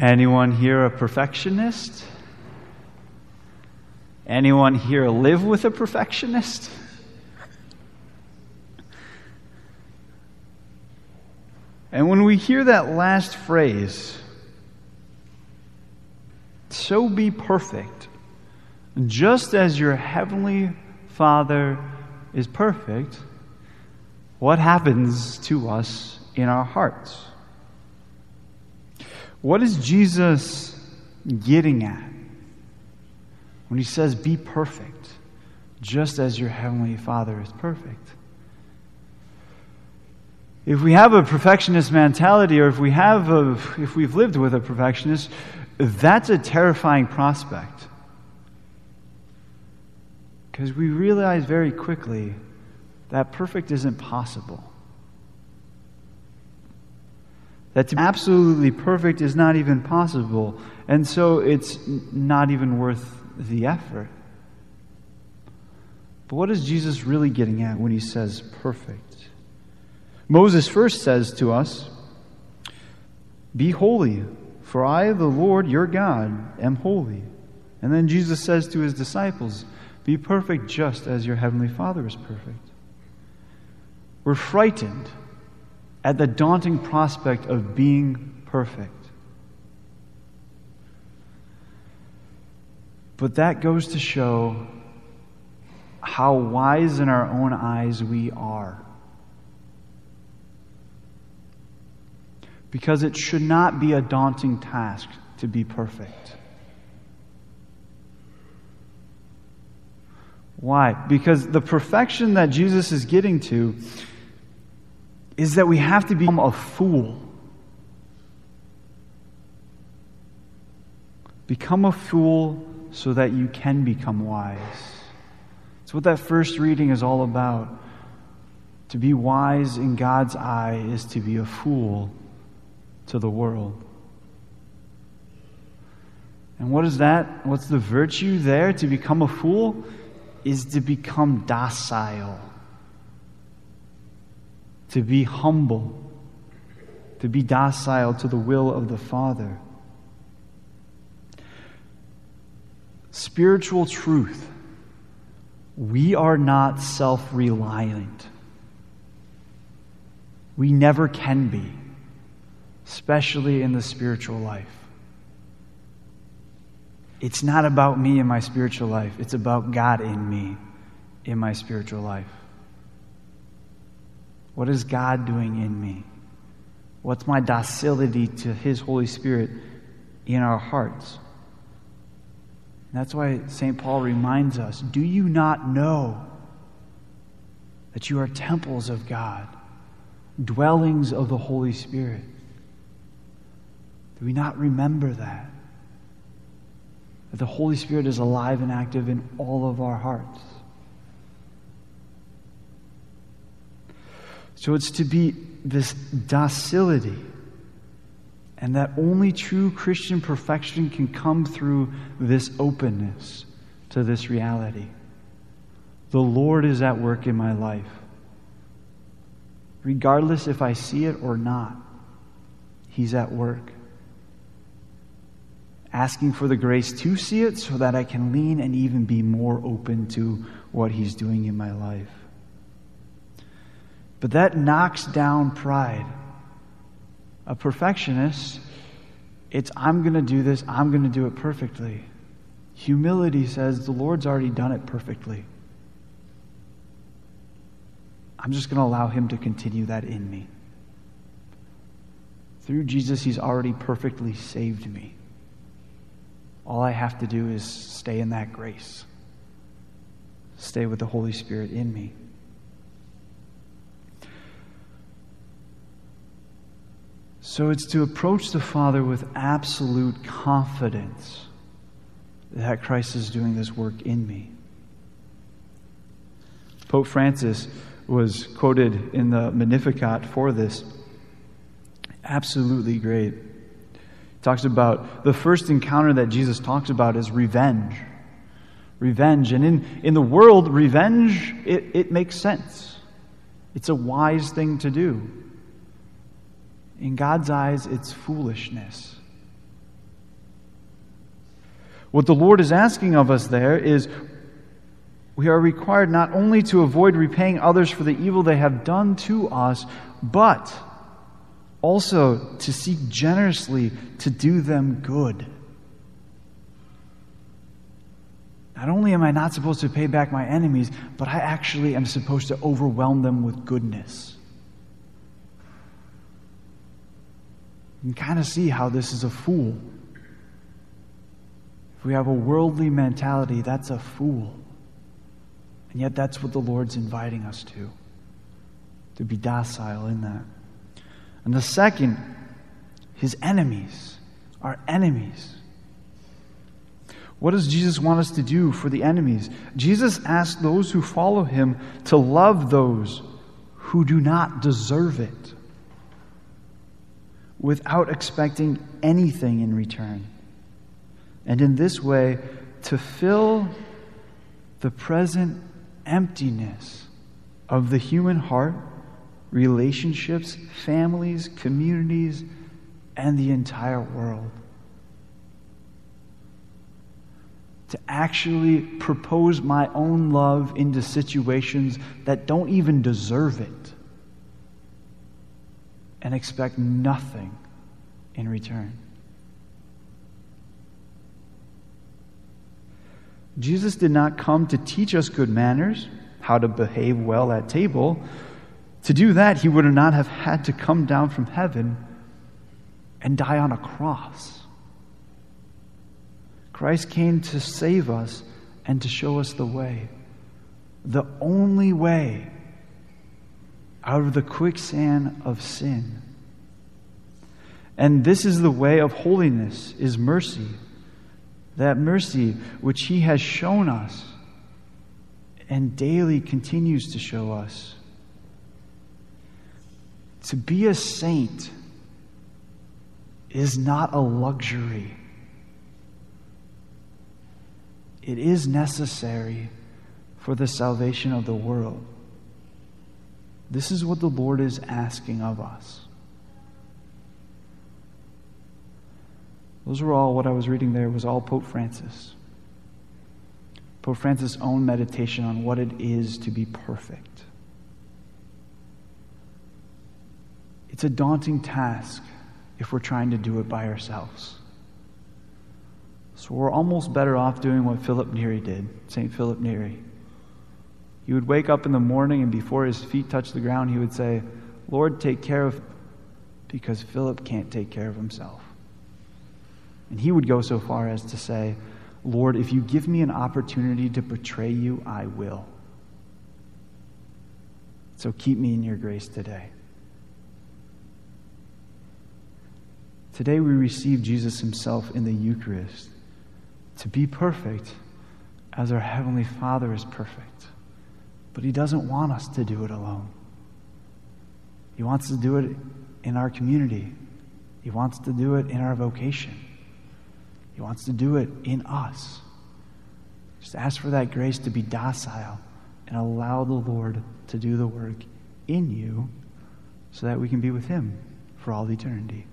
Anyone here a perfectionist? Anyone here live with a perfectionist? And when we hear that last phrase, so be perfect, just as your heavenly Father is perfect, what happens to us in our hearts? What is Jesus getting at when he says, Be perfect, just as your heavenly Father is perfect? If we have a perfectionist mentality, or if we have a, if we've lived with a perfectionist, that's a terrifying prospect. Because we realize very quickly that perfect isn't possible. That to be absolutely perfect is not even possible. And so it's not even worth the effort. But what is Jesus really getting at when he says perfect? Moses first says to us, Be holy, for I, the Lord your God, am holy. And then Jesus says to his disciples, Be perfect just as your heavenly Father is perfect. We're frightened at the daunting prospect of being perfect. But that goes to show how wise in our own eyes we are. Because it should not be a daunting task to be perfect. Why? Because the perfection that Jesus is getting to is that we have to become a fool. Become a fool so that you can become wise. It's what that first reading is all about. To be wise in God's eye is to be a fool to the world. And what is that? What's the virtue there? To become a fool is to become docile to be humble, to be docile to the will of the Father. Spiritual truth. We are not self reliant. We never can be, especially in the spiritual life. It's not about me and my spiritual life, it's about God in me in my spiritual life. What is God doing in me? What's my docility to His Holy Spirit in our hearts? That's why St. Paul reminds us Do you not know that you are temples of God, dwellings of the Holy Spirit? Do we not remember that? That the Holy Spirit is alive and active in all of our hearts. So it's to be this docility. And that only true Christian perfection can come through this openness to this reality. The Lord is at work in my life. Regardless if I see it or not, He's at work. Asking for the grace to see it so that I can lean and even be more open to what He's doing in my life. But that knocks down pride. A perfectionist, it's I'm going to do this, I'm going to do it perfectly. Humility says the Lord's already done it perfectly. I'm just going to allow Him to continue that in me. Through Jesus, He's already perfectly saved me. All I have to do is stay in that grace, stay with the Holy Spirit in me. So it's to approach the Father with absolute confidence that Christ is doing this work in me. Pope Francis was quoted in the Magnificat for this. Absolutely great. He talks about the first encounter that Jesus talks about is revenge. Revenge. And in, in the world, revenge, it, it makes sense. It's a wise thing to do. In God's eyes, it's foolishness. What the Lord is asking of us there is we are required not only to avoid repaying others for the evil they have done to us, but also to seek generously to do them good. Not only am I not supposed to pay back my enemies, but I actually am supposed to overwhelm them with goodness. You can kind of see how this is a fool. If we have a worldly mentality, that's a fool. And yet, that's what the Lord's inviting us to, to be docile in that. And the second, his enemies, our enemies. What does Jesus want us to do for the enemies? Jesus asked those who follow him to love those who do not deserve it without expecting anything in return. And in this way, to fill the present emptiness of the human heart, relationships, families, communities, and the entire world. To actually propose my own love into situations that don't even deserve it and expect nothing in return. Jesus did not come to teach us good manners, how to behave well at table. To do that, he would not have had to come down from heaven and die on a cross. Christ came to save us and to show us the way. The only way out of the quicksand of sin. And this is the way of holiness is mercy. That mercy which he has shown us and daily continues to show us. To be a saint is not a luxury. It is necessary for the salvation of the world. This is what the Lord is asking of us. Those were all what I was reading there was all Pope Francis. Pope Francis' own meditation on what it is to be perfect. It's a daunting task if we're trying to do it by ourselves. So we're almost better off doing what Philip Neri did, St. Philip Neri. He would wake up in the morning and before his feet touched the ground, he would say, Lord, take care of, because Philip can't take care of himself. And he would go so far as to say, Lord, if you give me an opportunity to betray you, I will. So keep me in your grace today. Today we receive Jesus himself in the Eucharist to be perfect as our Heavenly Father is perfect. But He doesn't want us to do it alone. He wants to do it in our community, He wants to do it in our vocation, He wants to do it in us. Just ask for that grace to be docile and allow the Lord to do the work in you so that we can be with Him for all eternity.